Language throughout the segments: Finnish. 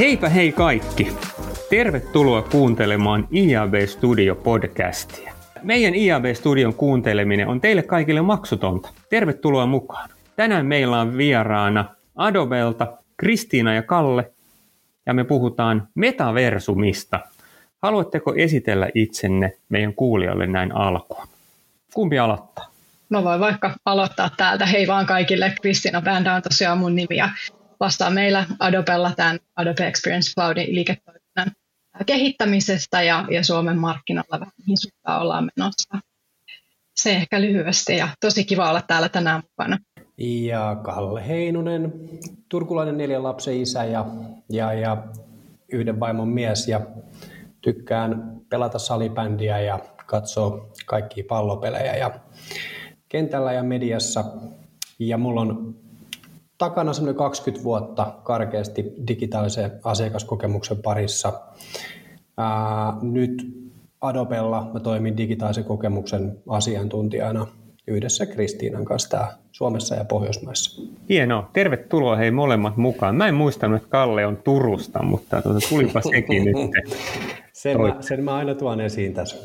Heipä hei kaikki! Tervetuloa kuuntelemaan IAB Studio podcastia. Meidän IAB Studion kuunteleminen on teille kaikille maksutonta. Tervetuloa mukaan. Tänään meillä on vieraana Adobelta Kristiina ja Kalle ja me puhutaan metaversumista. Haluatteko esitellä itsenne meidän kuulijoille näin alkuun? Kumpi aloittaa? Mä voin vaikka aloittaa täältä. Hei vaan kaikille. Kristiina Bändä on tosiaan mun nimi ja vastaan meillä Adobella tämän Adobe Experience Cloudin liiketoiminnan kehittämisestä ja, ja Suomen markkinoilla vähän mihin suuntaan ollaan menossa. Se ehkä lyhyesti ja tosi kiva olla täällä tänään mukana. Ja Kalle Heinunen, turkulainen neljän lapsen isä ja, ja, ja yhden vaimon mies ja tykkään pelata salibändiä ja katsoa kaikkia pallopelejä ja kentällä ja mediassa. Ja mulla on takana semmoinen 20 vuotta karkeasti digitaalisen asiakaskokemuksen parissa. Ää, nyt Adobella mä toimin digitaalisen kokemuksen asiantuntijana yhdessä Kristiinan kanssa Suomessa ja Pohjoismaissa. Hienoa. Tervetuloa hei molemmat mukaan. Mä en muistanut, että Kalle on Turusta, mutta tuota, tulipa sekin nyt. sen, mä, sen mä aina tuon esiin tässä.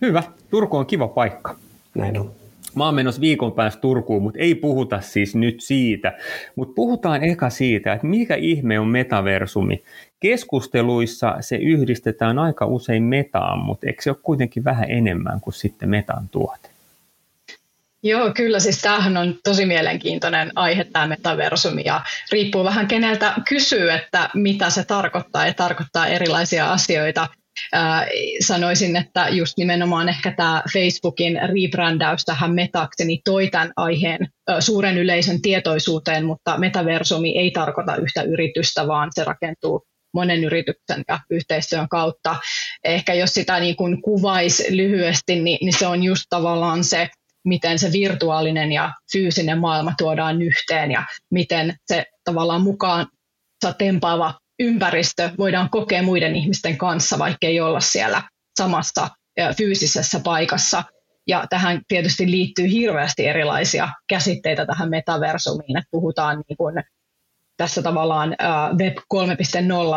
Hyvä. Turku on kiva paikka. Näin on. Mä oon menossa viikon päästä Turkuun, mutta ei puhuta siis nyt siitä. Mutta puhutaan eka siitä, että mikä ihme on metaversumi. Keskusteluissa se yhdistetään aika usein metaan, mutta eikö se ole kuitenkin vähän enemmän kuin sitten metan tuote? Joo, kyllä siis tämähän on tosi mielenkiintoinen aihe tämä metaversumi ja riippuu vähän keneltä kysyy, että mitä se tarkoittaa ja tarkoittaa erilaisia asioita sanoisin, että just nimenomaan ehkä tämä Facebookin rebrändäys tähän metaksi niin toi tämän aiheen suuren yleisön tietoisuuteen, mutta metaversumi ei tarkoita yhtä yritystä, vaan se rakentuu monen yrityksen ja yhteistyön kautta. Ehkä jos sitä niin kuin kuvaisi lyhyesti, niin, niin se on just tavallaan se, miten se virtuaalinen ja fyysinen maailma tuodaan yhteen ja miten se tavallaan mukaan tempaava ympäristö voidaan kokea muiden ihmisten kanssa, vaikka ei olla siellä samassa fyysisessä paikassa. Ja tähän tietysti liittyy hirveästi erilaisia käsitteitä tähän metaversumiin, että puhutaan niin kuin tässä tavallaan Web 3.0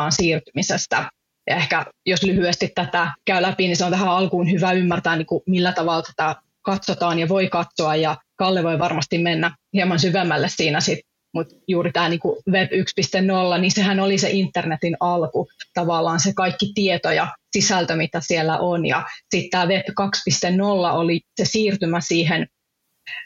siirtymisestä. Ja ehkä jos lyhyesti tätä käy läpi, niin se on tähän alkuun hyvä ymmärtää, niin kuin millä tavalla tätä katsotaan ja voi katsoa, ja Kalle voi varmasti mennä hieman syvemmälle siinä sit mutta juuri tämä niinku Web 1.0, niin sehän oli se internetin alku, tavallaan se kaikki tieto ja sisältö, mitä siellä on. Ja sitten tämä Web 2.0 oli se siirtymä siihen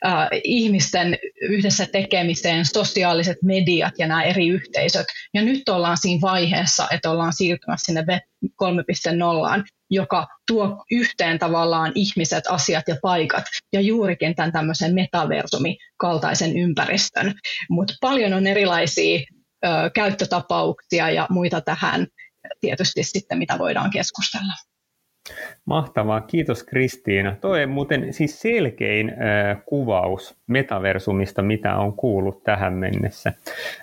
äh, ihmisten yhdessä tekemiseen, sosiaaliset mediat ja nämä eri yhteisöt. Ja nyt ollaan siinä vaiheessa, että ollaan siirtymässä sinne Web 3.0, joka tuo yhteen tavallaan ihmiset, asiat ja paikat ja juurikin tämän tämmöisen metaversumi-kaltaisen ympäristön. Mutta paljon on erilaisia ö, käyttötapauksia ja muita tähän tietysti sitten, mitä voidaan keskustella. Mahtavaa, kiitos Kristiina. Tuo on muuten siis selkein kuvaus metaversumista, mitä on kuullut tähän mennessä.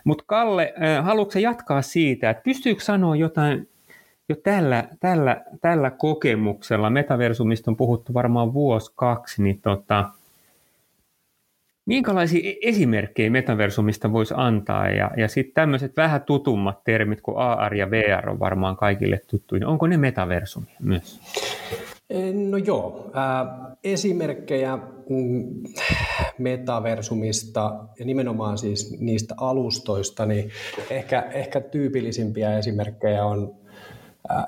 Mutta Kalle, äh, haluatko jatkaa siitä, että pystyykö sanoa jotain jo tällä, tällä, tällä kokemuksella, metaversumista on puhuttu varmaan vuosi kaksi, niin tota, minkälaisia e-, esimerkkejä metaversumista voisi antaa? Ja, ja sitten tämmöiset vähän tutummat termit kuin AR ja VR on varmaan kaikille tuttuja. Onko ne metaversumia myös? No joo, esimerkkejä mm, metaversumista ja nimenomaan siis niistä alustoista, niin ehkä, ehkä tyypillisimpiä esimerkkejä on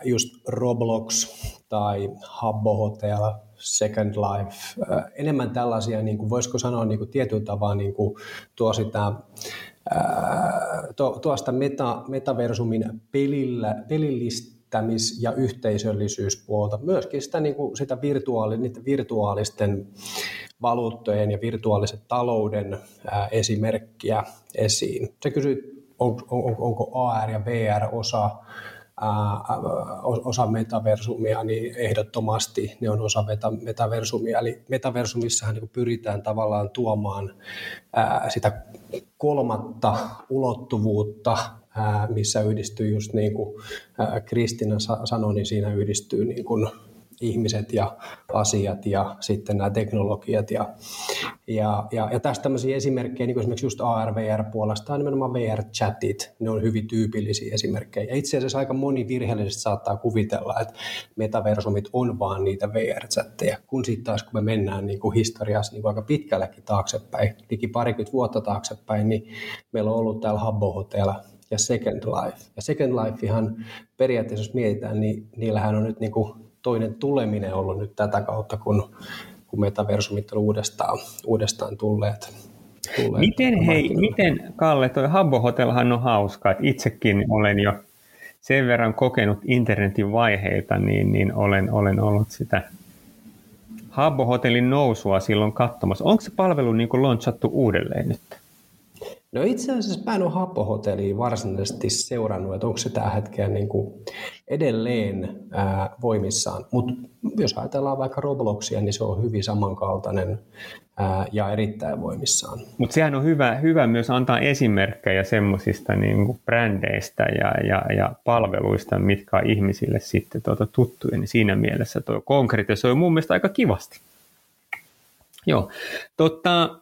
just Roblox tai Habbo Hotel, Second Life, äh, enemmän tällaisia, niin kuin, voisiko sanoa niin kuin tietyllä tavalla niin kuin, tuo sitä tuosta meta, metaversumin pelillä, pelillistämis- ja yhteisöllisyyspuolta, myöskin sitä, niin kuin sitä virtuaali, niiden virtuaalisten valuuttojen ja virtuaalisen talouden ää, esimerkkiä esiin. Se kysyy, on, on, onko AR ja VR osa osa metaversumia, niin ehdottomasti ne on osa metaversumia. Eli metaversumissahan niin pyritään tavallaan tuomaan sitä kolmatta ulottuvuutta, missä yhdistyy just niin kuin Kristina sanoi, niin siinä yhdistyy niin kuin ihmiset ja asiat ja sitten nämä teknologiat. Ja, ja, ja, ja tästä tämmöisiä esimerkkejä, niin kuin esimerkiksi just AR-VR puolestaan, nimenomaan VR-chatit, ne on hyvin tyypillisiä esimerkkejä. Ja itse asiassa aika moni virheellisesti saattaa kuvitella, että metaversumit on vaan niitä VR-chatteja, kun sitten taas kun me mennään niin kuin historiassa niin kuin aika pitkällekin taaksepäin, liki parikymmentä vuotta taaksepäin, niin meillä on ollut täällä Habbo Hotel ja Second Life. Ja Second Lifehan periaatteessa, jos mietitään, niin niillähän on nyt niin kuin toinen tuleminen ollut nyt tätä kautta, kun, kun metaversumit on uudestaan, uudestaan tulleet. tulleet miten, hei, miten Kalle, toi Habbo Hotelhan on hauska, että itsekin olen jo sen verran kokenut internetin vaiheita, niin, niin olen, olen ollut sitä Habbo Hotellin nousua silloin katsomassa. Onko se palvelu niin kuin launchattu uudelleen nyt? No itse asiassa mä en ole Happohotellia varsinaisesti seurannut, että onko se tällä hetkellä niin kuin edelleen ää, voimissaan. Mutta jos ajatellaan vaikka Robloxia, niin se on hyvin samankaltainen ää, ja erittäin voimissaan. Mutta sehän on hyvä, hyvä myös antaa esimerkkejä semmoisista niin brändeistä ja, ja, ja palveluista, mitkä on ihmisille sitten tuota tuttuja, niin siinä mielessä tuo konkretisoi mun mielestä aika kivasti. Joo, totta,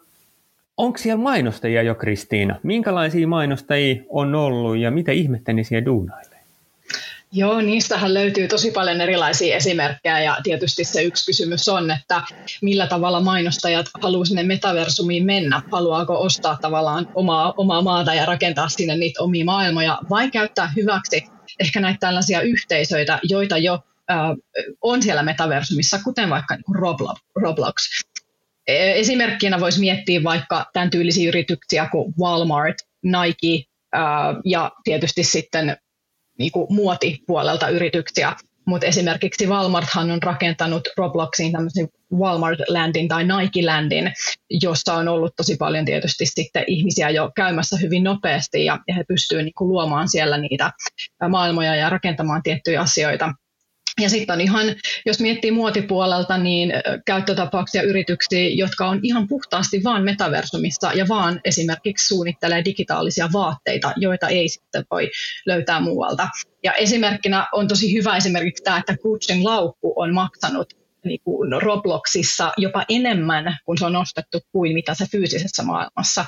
Onko siellä mainostajia jo, Kristiina? Minkälaisia mainostajia on ollut ja mitä ihmettä ne siellä duunailee? Joo, niistähän löytyy tosi paljon erilaisia esimerkkejä ja tietysti se yksi kysymys on, että millä tavalla mainostajat haluaa sinne metaversumiin mennä. Haluaako ostaa tavallaan omaa, omaa maata ja rakentaa sinne niitä omia maailmoja vai käyttää hyväksi ehkä näitä tällaisia yhteisöitä, joita jo on siellä metaversumissa, kuten vaikka Roblox. Esimerkkinä voisi miettiä vaikka tämän tyylisiä yrityksiä kuin Walmart, Nike ja tietysti sitten niin kuin muotipuolelta yrityksiä. Mutta esimerkiksi Walmarthan on rakentanut Robloxiin tämmöisen Walmart Landin tai Nike Landin, jossa on ollut tosi paljon tietysti sitten ihmisiä jo käymässä hyvin nopeasti ja, ja he pystyvät niin luomaan siellä niitä maailmoja ja rakentamaan tiettyjä asioita ja sitten on ihan, jos miettii muotipuolelta, niin käyttötapauksia yrityksiä, jotka on ihan puhtaasti vaan metaversumissa ja vaan esimerkiksi suunnittelee digitaalisia vaatteita, joita ei sitten voi löytää muualta. Ja esimerkkinä on tosi hyvä esimerkiksi tämä, että Gucciin laukku on maksanut niin kuin Robloxissa jopa enemmän kuin se on ostettu kuin mitä se fyysisessä maailmassa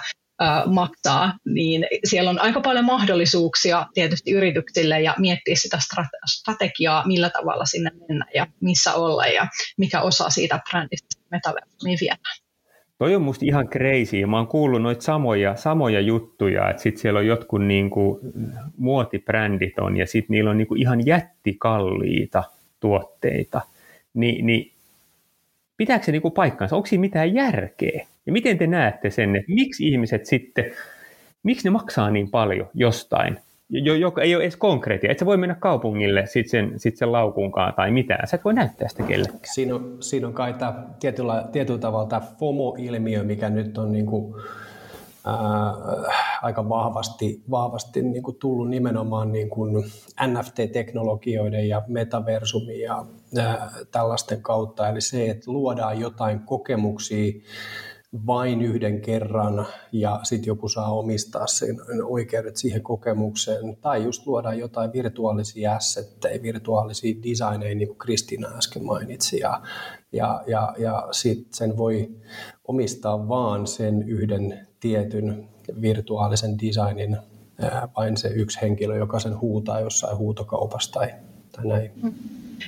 maksaa, niin siellä on aika paljon mahdollisuuksia tietysti yrityksille ja miettiä sitä strategiaa, millä tavalla sinne mennä ja missä olla ja mikä osa siitä brändistä metaversumiin viedään. Toi on musta ihan crazy. Mä oon kuullut noita samoja, samoja juttuja, että sit siellä on jotkut niinku muotibrändit on ja sitten niillä on niinku ihan jättikalliita tuotteita. Ni, niin pitääkö se niinku paikkansa? Onko siinä mitään järkeä? Ja miten te näette sen, että miksi ihmiset sitten, miksi ne maksaa niin paljon jostain, joka ei ole edes konkreettia. Et sä voi mennä kaupungille sit sen, sit sen laukunkaan tai mitään. Sä et voi näyttää sitä kellekään. Siinä on, siinä on kai tämä tietyllä, tietyllä tavalla tämä FOMO-ilmiö, mikä nyt on niin kuin, ää, aika vahvasti, vahvasti niin kuin tullut nimenomaan niin kuin NFT-teknologioiden ja metaversumia ja ää, tällaisten kautta. Eli se, että luodaan jotain kokemuksia, vain yhden kerran ja sitten joku saa omistaa sen oikeudet siihen kokemukseen. Tai just luodaan jotain virtuaalisia assetteja, virtuaalisia designeja, niin kuin Kristiina äsken mainitsi. Ja, ja, ja, ja sitten sen voi omistaa vaan sen yhden tietyn virtuaalisen designin vain se yksi henkilö, joka sen huutaa jossain huutokaupassa tai, tai näin. Mm.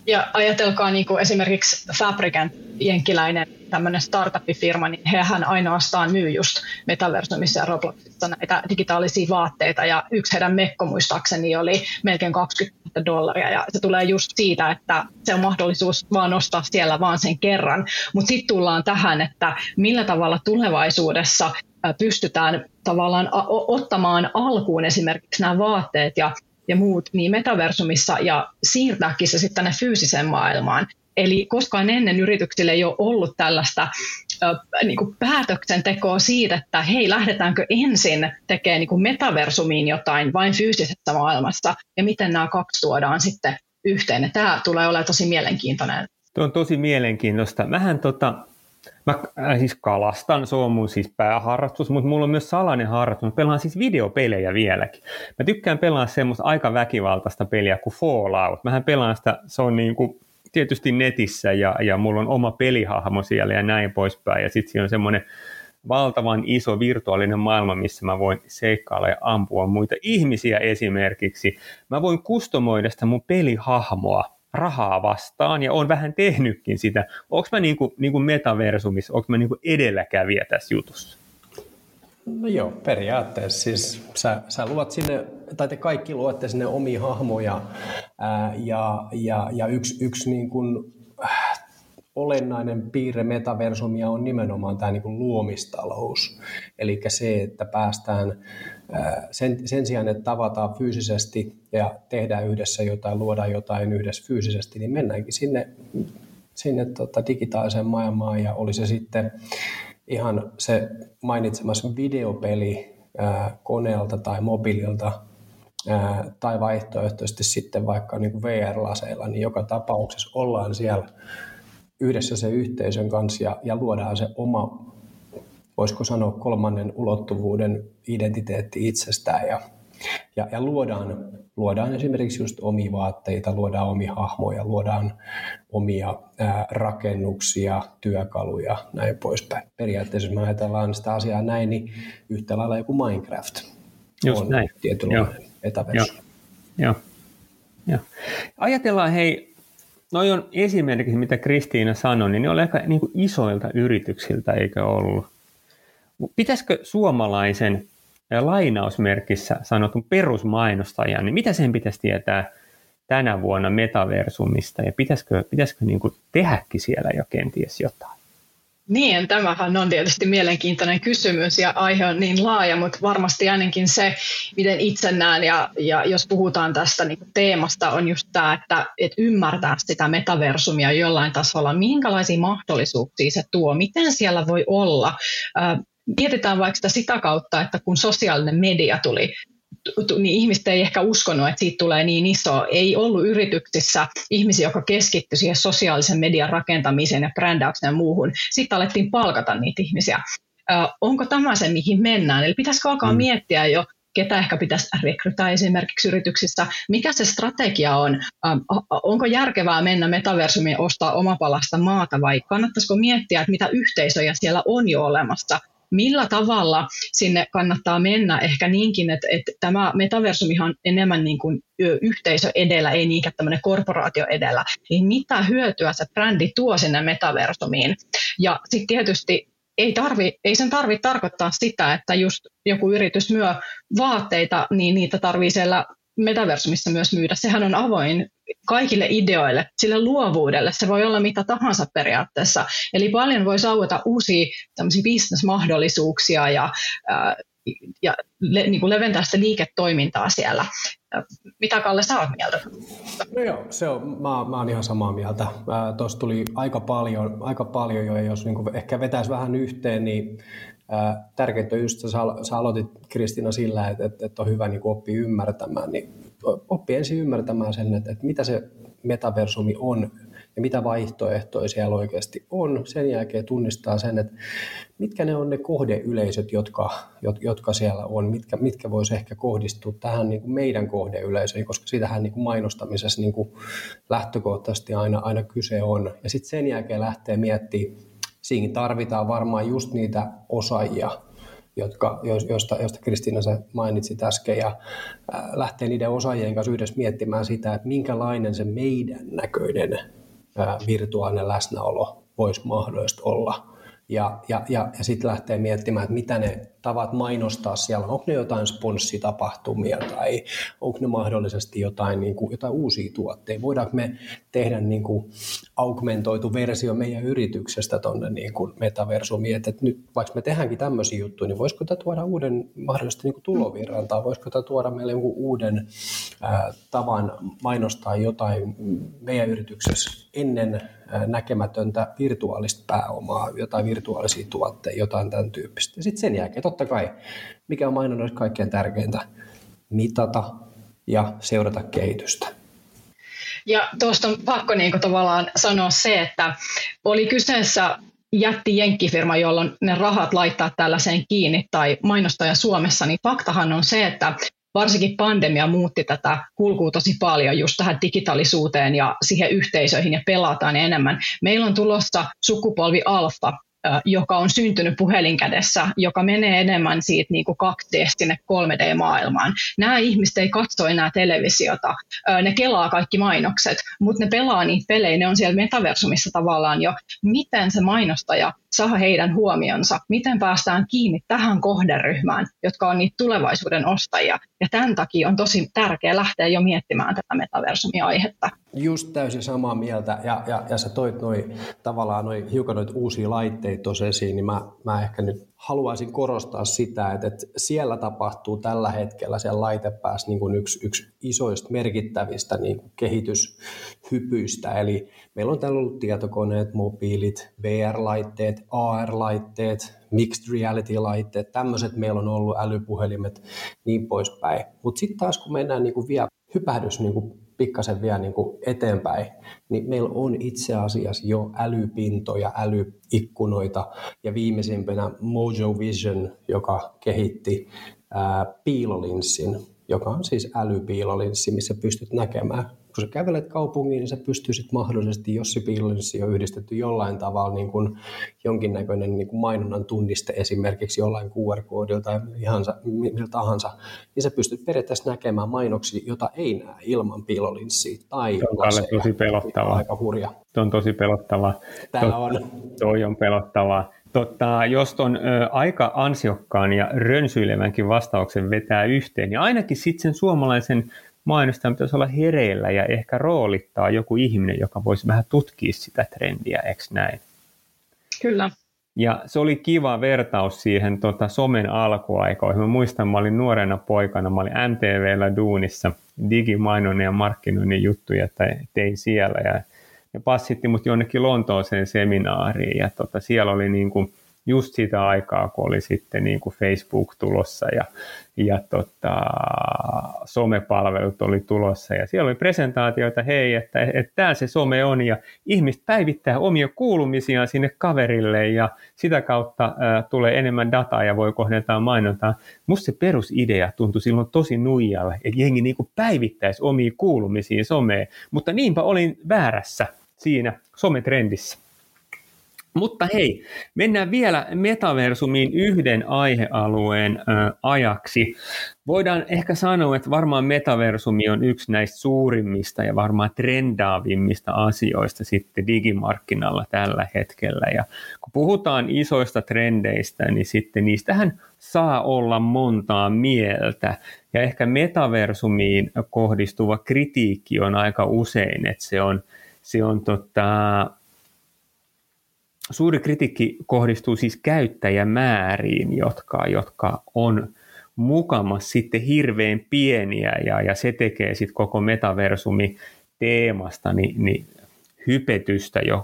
Ja ajatelkaa niin kuin esimerkiksi Fabricant, jenkkiläinen tämmöinen startup-firma, niin hehän ainoastaan myy just Metaversumissa ja Robloxissa näitä digitaalisia vaatteita. Ja yksi heidän mekko muistaakseni oli melkein 20 000 dollaria ja se tulee just siitä, että se on mahdollisuus vaan nostaa siellä vaan sen kerran. Mutta sitten tullaan tähän, että millä tavalla tulevaisuudessa pystytään tavallaan ottamaan alkuun esimerkiksi nämä vaatteet ja, ja muut niin metaversumissa ja siirtääkin se sitten tänne fyysiseen maailmaan. Eli koskaan ennen yrityksille ei ole ollut tällaista niin kuin päätöksentekoa siitä, että hei, lähdetäänkö ensin tekemään niin kuin metaversumiin jotain vain fyysisessä maailmassa, ja miten nämä kaksi tuodaan sitten yhteen. Tämä tulee olemaan tosi mielenkiintoinen. Tuo on tosi mielenkiintoista. Mähän tota, Mä äh, siis kalastan, se on mun siis pääharrastus, mutta mulla on myös salainen harrastus. Mä pelaan siis videopelejä vieläkin. Mä tykkään pelaa semmoista aika väkivaltaista peliä kuin Fallout. Mähän pelaan sitä, se on niin kuin tietysti netissä ja, ja mulla on oma pelihahmo siellä ja näin poispäin. Ja sitten on semmoinen valtavan iso virtuaalinen maailma, missä mä voin seikkailla ja ampua muita ihmisiä esimerkiksi. Mä voin kustomoida sitä mun pelihahmoa rahaa vastaan ja on vähän tehnytkin sitä. Onko mä niin kuin, niin kuin metaversumissa, onko mä niin kuin edelläkävijä tässä jutussa? No joo, periaatteessa. Siis sä, sä luot sinne, tai te kaikki luotte sinne omia hahmoja, ää, ja, ja, ja yksi, yksi niin kuin, äh, olennainen piirre metaversumia on nimenomaan tämä niin kuin luomistalous. Eli se, että päästään sen, sen sijaan, että tavataan fyysisesti ja tehdään yhdessä jotain, luodaan jotain yhdessä fyysisesti, niin mennäänkin sinne, sinne tota digitaaliseen maailmaan ja oli se sitten ihan se mainitsemassa videopeli ää, koneelta tai mobiililta ää, tai vaihtoehtoisesti sitten vaikka niin kuin VR-laseilla, niin joka tapauksessa ollaan siellä yhdessä se yhteisön kanssa ja, ja luodaan se oma, voisiko sanoa kolmannen ulottuvuuden identiteetti itsestään ja ja, ja luodaan, luodaan esimerkiksi just omia vaatteita, luodaan omia hahmoja, luodaan omia ää, rakennuksia, työkaluja, näin poispäin. Periaatteessa, jos me ajatellaan sitä asiaa näin, niin yhtä lailla joku Minecraft just on näin. tietynlainen etäversio. Joo. Joo. Joo. Ajatellaan, hei, noi on esimerkiksi, mitä Kristiina sanoi, niin ne on aika niin kuin isoilta yrityksiltä, eikö ollut? Pitäisikö suomalaisen lainausmerkissä sanotun perusmainostajan, niin mitä sen pitäisi tietää tänä vuonna metaversumista ja pitäisikö, pitäisikö niin kuin tehdäkin siellä jo kenties jotain? Niin, tämähän on tietysti mielenkiintoinen kysymys ja aihe on niin laaja, mutta varmasti ainakin se, miten itse näen ja, ja jos puhutaan tästä niin teemasta, on just tämä, että, että ymmärtää sitä metaversumia jollain tasolla, minkälaisia mahdollisuuksia se tuo, miten siellä voi olla mietitään vaikka sitä, sitä kautta, että kun sosiaalinen media tuli, niin ihmiset ei ehkä uskonut, että siitä tulee niin iso. Ei ollut yrityksissä ihmisiä, jotka keskittyi siihen sosiaalisen median rakentamiseen ja brändäykseen ja muuhun. Sitten alettiin palkata niitä ihmisiä. onko tämä se, mihin mennään? Eli pitäisikö alkaa mm. miettiä jo, ketä ehkä pitäisi rekrytää esimerkiksi yrityksissä, mikä se strategia on, onko järkevää mennä metaversumiin ostaa omapalasta maata vai kannattaisiko miettiä, että mitä yhteisöjä siellä on jo olemassa, millä tavalla sinne kannattaa mennä ehkä niinkin, että, että tämä metaversumi on enemmän niin kuin yhteisö edellä, ei niinkään tämmöinen korporaatio edellä, niin mitä hyötyä se brändi tuo sinne metaversumiin. Ja sitten tietysti ei, tarvi, ei sen tarvitse tarkoittaa sitä, että just joku yritys myö vaatteita, niin niitä tarvii siellä metaversumissa myös myydä. Sehän on avoin kaikille ideoille, sille luovuudelle. Se voi olla mitä tahansa periaatteessa. Eli paljon voi saavuttaa uusia bisnesmahdollisuuksia ja, ja le, niin kuin leventää sitä liiketoimintaa siellä. Mitä Kalle sä oot mieltä? No joo, se on, mä, mä oon ihan samaa mieltä. Tuossa tuli aika paljon, aika paljon jo, jos niin ehkä vetäisi vähän yhteen, niin tärkeintä on just, sä, sä aloitit Kristina sillä, että, että, että on hyvä niin oppia ymmärtämään, niin oppii ensin ymmärtämään sen, että, että mitä se metaversumi on ja mitä vaihtoehtoja siellä oikeasti on. Sen jälkeen tunnistaa sen, että mitkä ne on ne kohdeyleisöt, jotka, jotka siellä on, mitkä, mitkä voisi ehkä kohdistua tähän niin kuin meidän kohdeyleisöön, koska siitähän niin kuin mainostamisessa niin kuin lähtökohtaisesti aina, aina kyse on. Ja sitten sen jälkeen lähtee miettimään, siinä tarvitaan varmaan just niitä osaajia, jotka, josta, josta Kristiina sä mainitsit äsken, ja lähtee niiden osaajien kanssa yhdessä miettimään sitä, että minkälainen se meidän näköinen virtuaalinen läsnäolo voisi mahdollista olla. Ja, ja, ja, ja sitten lähtee miettimään, että mitä ne tavat mainostaa siellä, onko ne jotain sponssitapahtumia tai onko ne mahdollisesti jotain, niin kuin, jotain uusia tuotteita, voidaanko me tehdä niin kuin augmentoitu versio meidän yrityksestä tuonne niin kuin metaversumiin, että, nyt vaikka me tehdäänkin tämmöisiä juttuja, niin voisiko tämä tuoda uuden mahdollisesti niin kuin tulovirran tai voisiko tämä tuoda meille jonkun uuden ää, tavan mainostaa jotain meidän yrityksessä ennen näkemätöntä virtuaalista pääomaa, jotain virtuaalisia tuotteita, jotain tämän tyyppistä. Ja sitten sen jälkeen totta kai, mikä on mainonnassa kaikkein tärkeintä, mitata ja seurata kehitystä. Ja tuosta on pakko niin tavallaan sanoa se, että oli kyseessä jätti jenkkifirma, jolloin ne rahat laittaa tällaiseen kiinni tai mainostaja Suomessa, niin faktahan on se, että varsinkin pandemia muutti tätä kulkua tosi paljon just tähän digitaalisuuteen ja siihen yhteisöihin ja pelataan enemmän. Meillä on tulossa sukupolvi alfa, joka on syntynyt puhelinkädessä, joka menee enemmän siitä niin kuin 2D sinne 3D-maailmaan. Nämä ihmiset ei katso enää televisiota, ne kelaa kaikki mainokset, mutta ne pelaa niitä pelejä, ne on siellä metaversumissa tavallaan jo. Miten se mainostaja saa heidän huomionsa, miten päästään kiinni tähän kohderyhmään, jotka on niitä tulevaisuuden ostajia. Ja tämän takia on tosi tärkeää lähteä jo miettimään tätä metaversumia-aihetta. Just täysin samaa mieltä, ja, ja, ja sä toit noi, tavallaan noi, hiukan noita uusia laitteita tuossa esiin, niin mä, mä ehkä nyt haluaisin korostaa sitä, että, että siellä tapahtuu tällä hetkellä siellä laitepäässä niin kuin yksi, yksi isoista merkittävistä niin kuin kehityshypyistä. Eli meillä on täällä ollut tietokoneet, mobiilit, VR-laitteet, AR-laitteet, mixed reality-laitteet, tämmöiset meillä on ollut, älypuhelimet, niin poispäin. Mutta sitten taas kun mennään niin kuin vielä hypähdys niin kuin pikkasen vielä niin kuin eteenpäin, niin meillä on itse asiassa jo älypintoja, älyikkunoita. Ja viimeisimpänä Mojo Vision, joka kehitti ää, piilolinssin, joka on siis älypiilolinssi, missä pystyt näkemään kun sä kävelet kaupungiin, niin sä pystyisit mahdollisesti, jos se on yhdistetty jollain tavalla niin kuin jonkinnäköinen niin kuin mainonnan tunniste esimerkiksi jollain QR-koodilla tai ihan millä tahansa, niin sä pystyt periaatteessa näkemään mainoksia, jota ei näe ilman piilolinssiä tai on tosi pelottavaa. Aika hurja. Tuo on tosi pelottavaa. Tämä on. Toi on pelottavaa. Totta, jos ton ö, aika ansiokkaan ja rönsyilevänkin vastauksen vetää yhteen, niin ainakin sitten sen suomalaisen mainostajan pitäisi olla hereillä ja ehkä roolittaa joku ihminen, joka voisi vähän tutkia sitä trendiä, eikö näin? Kyllä. Ja se oli kiva vertaus siihen tota, somen alkuaikoihin. Mä muistan, mä olin nuorena poikana, mä olin MTVllä duunissa digimainonnin ja markkinoinnin juttuja tein siellä ja ne passitti mut jonnekin Lontooseen seminaariin ja tota, siellä oli niin kuin just sitä aikaa, kun oli sitten niin kuin Facebook tulossa ja, ja tota, somepalvelut oli tulossa ja siellä oli presentaatioita, hei, että, että tämä se some on ja ihmiset päivittää omia kuulumisiaan sinne kaverille ja sitä kautta ä, tulee enemmän dataa ja voi kohdentaa mainontaa. Musta se perusidea tuntui silloin tosi nuijalle, että jengi niin kuin päivittäisi omia kuulumisiin someen, mutta niinpä olin väärässä siinä sometrendissä. Mutta hei, mennään vielä metaversumiin yhden aihealueen ö, ajaksi. Voidaan ehkä sanoa, että varmaan metaversumi on yksi näistä suurimmista ja varmaan trendaavimmista asioista sitten digimarkkinalla tällä hetkellä. Ja kun puhutaan isoista trendeistä, niin sitten niistähän saa olla montaa mieltä. Ja ehkä metaversumiin kohdistuva kritiikki on aika usein, että se on, se on tota, suuri kritiikki kohdistuu siis käyttäjämääriin, jotka, jotka on mukamas sitten hirveän pieniä ja, ja se tekee sitten koko metaversumi teemasta niin, niin hypetystä jo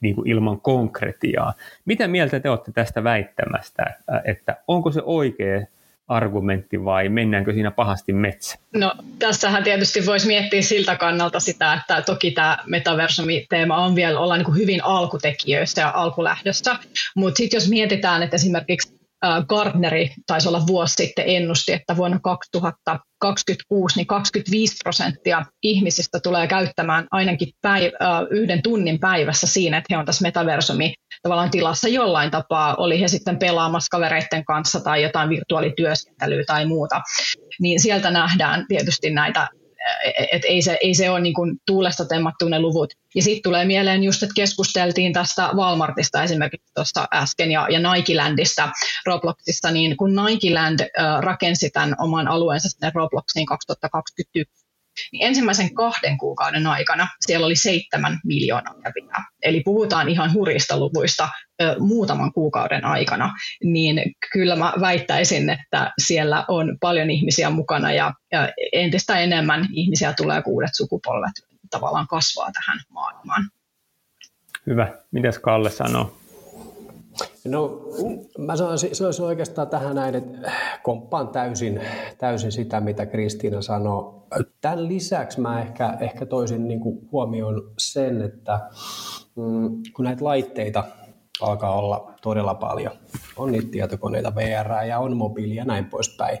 niin kuin ilman konkretiaa. Mitä mieltä te olette tästä väittämästä, että onko se oikea argumentti vai mennäänkö siinä pahasti metsä? No tässähän tietysti voisi miettiä siltä kannalta sitä, että toki tämä metaversumi-teema on vielä olla niin hyvin alkutekijöissä ja alkulähdössä, mutta sitten jos mietitään, että esimerkiksi Gardneri taisi olla vuosi sitten ennusti, että vuonna 2026 niin 25 prosenttia ihmisistä tulee käyttämään ainakin päiv- yhden tunnin päivässä siinä, että he on tässä metaversumi tavallaan tilassa jollain tapaa, oli he sitten pelaamassa kavereiden kanssa tai jotain virtuaalityöskentelyä tai muuta, niin sieltä nähdään tietysti näitä et ei, se, ei se ole niin kuin tuulesta temmattu ne luvut. Ja sitten tulee mieleen just, että keskusteltiin tästä Walmartista esimerkiksi tuossa äsken ja, ja Nikelandista Robloxissa, niin kun Nikeland äh, rakensi tämän oman alueensa sinne Robloxiin 2021, niin ensimmäisen kahden kuukauden aikana siellä oli seitsemän miljoonaa kävijää. Eli puhutaan ihan hurista luvuista ö, muutaman kuukauden aikana, niin kyllä mä väittäisin, että siellä on paljon ihmisiä mukana ja, ja entistä enemmän ihmisiä tulee kuudet sukupolvet tavallaan kasvaa tähän maailmaan. Hyvä. Mitäs Kalle sanoo? No, mä sanoisin, sanoisin oikeastaan tähän näin, että komppaan täysin, täysin sitä, mitä Kristiina sanoi. Tämän lisäksi mä ehkä, ehkä toisin niin kuin huomioon sen, että mm, kun näitä laitteita alkaa olla todella paljon, on niitä tietokoneita, VR ja on mobiili ja näin poispäin,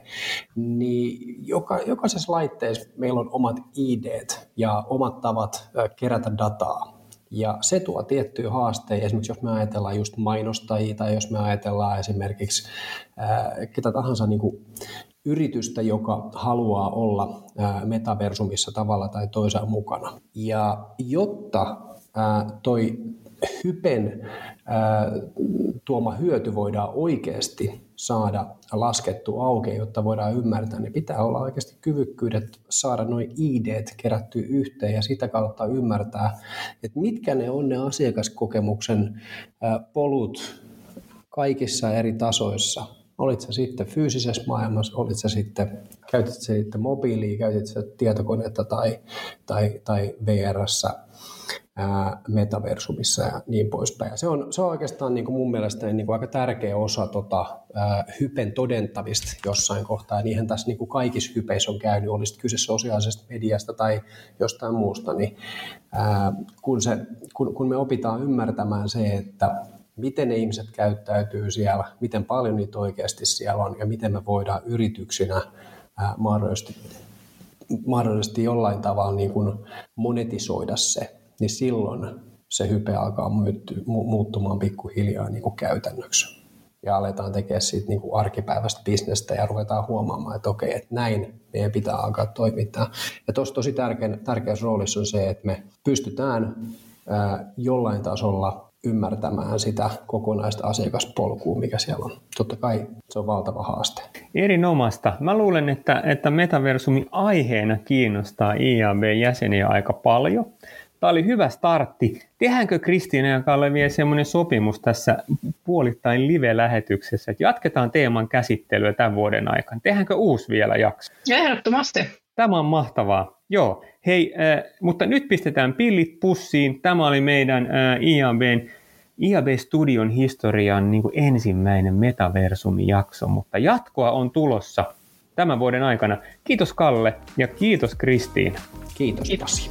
niin joka, jokaisessa laitteessa meillä on omat ID ja omat tavat kerätä dataa ja se tuo tiettyjä haasteita, esimerkiksi jos me ajatellaan just mainostajia tai jos me ajatellaan esimerkiksi ää, ketä tahansa niin kuin yritystä, joka haluaa olla ää, metaversumissa tavalla tai toisella mukana. Ja jotta ää, toi hypen tuoma hyöty voidaan oikeasti saada laskettu auki, jotta voidaan ymmärtää, niin pitää olla oikeasti kyvykkyydet saada noin ID kerättyä yhteen ja sitä kautta ymmärtää, että mitkä ne on ne asiakaskokemuksen polut kaikissa eri tasoissa. Olit se sitten fyysisessä maailmassa, olit se sitten, käytit se sitten mobiilia, käytit se tietokonetta tai, tai, tai VRssä metaversumissa ja niin poispäin. Ja se, on, se on oikeastaan niin kuin mun mielestä niin kuin aika tärkeä osa tota, ää, hypen todentavista jossain kohtaa. Ja niinhän tässä niin kuin kaikissa hypeissä on käynyt, olisi kyse sosiaalisesta mediasta tai jostain muusta, niin ää, kun, se, kun, kun me opitaan ymmärtämään se, että miten ne ihmiset käyttäytyy siellä, miten paljon niitä oikeasti siellä on ja miten me voidaan yrityksinä mahdollisesti, mahdollisesti jollain tavalla niin kuin monetisoida se niin silloin se hype alkaa muuttumaan pikkuhiljaa niin kuin käytännöksi. Ja aletaan tekemään siitä niin kuin arkipäiväistä bisnestä ja ruvetaan huomaamaan, että okei, että näin meidän pitää alkaa toimittaa. Ja tuossa tosi tärkeä, tärkeässä roolissa on se, että me pystytään ää, jollain tasolla ymmärtämään sitä kokonaista asiakaspolkua, mikä siellä on. Totta kai se on valtava haaste. Erinomaista. Mä luulen, että, että metaversumi aiheena kiinnostaa IAB-jäseniä aika paljon. Tämä oli hyvä startti. Tehdäänkö Kristiina ja Kalle vielä semmoinen sopimus tässä puolittain live-lähetyksessä, että jatketaan teeman käsittelyä tämän vuoden aikana? Tehdäänkö uusi vielä jakso? Ehdottomasti. Tämä on mahtavaa. Joo, hei, äh, mutta nyt pistetään pillit pussiin. Tämä oli meidän äh, IABn IAB Studion historian niin kuin ensimmäinen metaversumi-jakso, mutta jatkoa on tulossa tämän vuoden aikana. Kiitos Kalle ja kiitos Kristiina. Kiitos. Kiitos.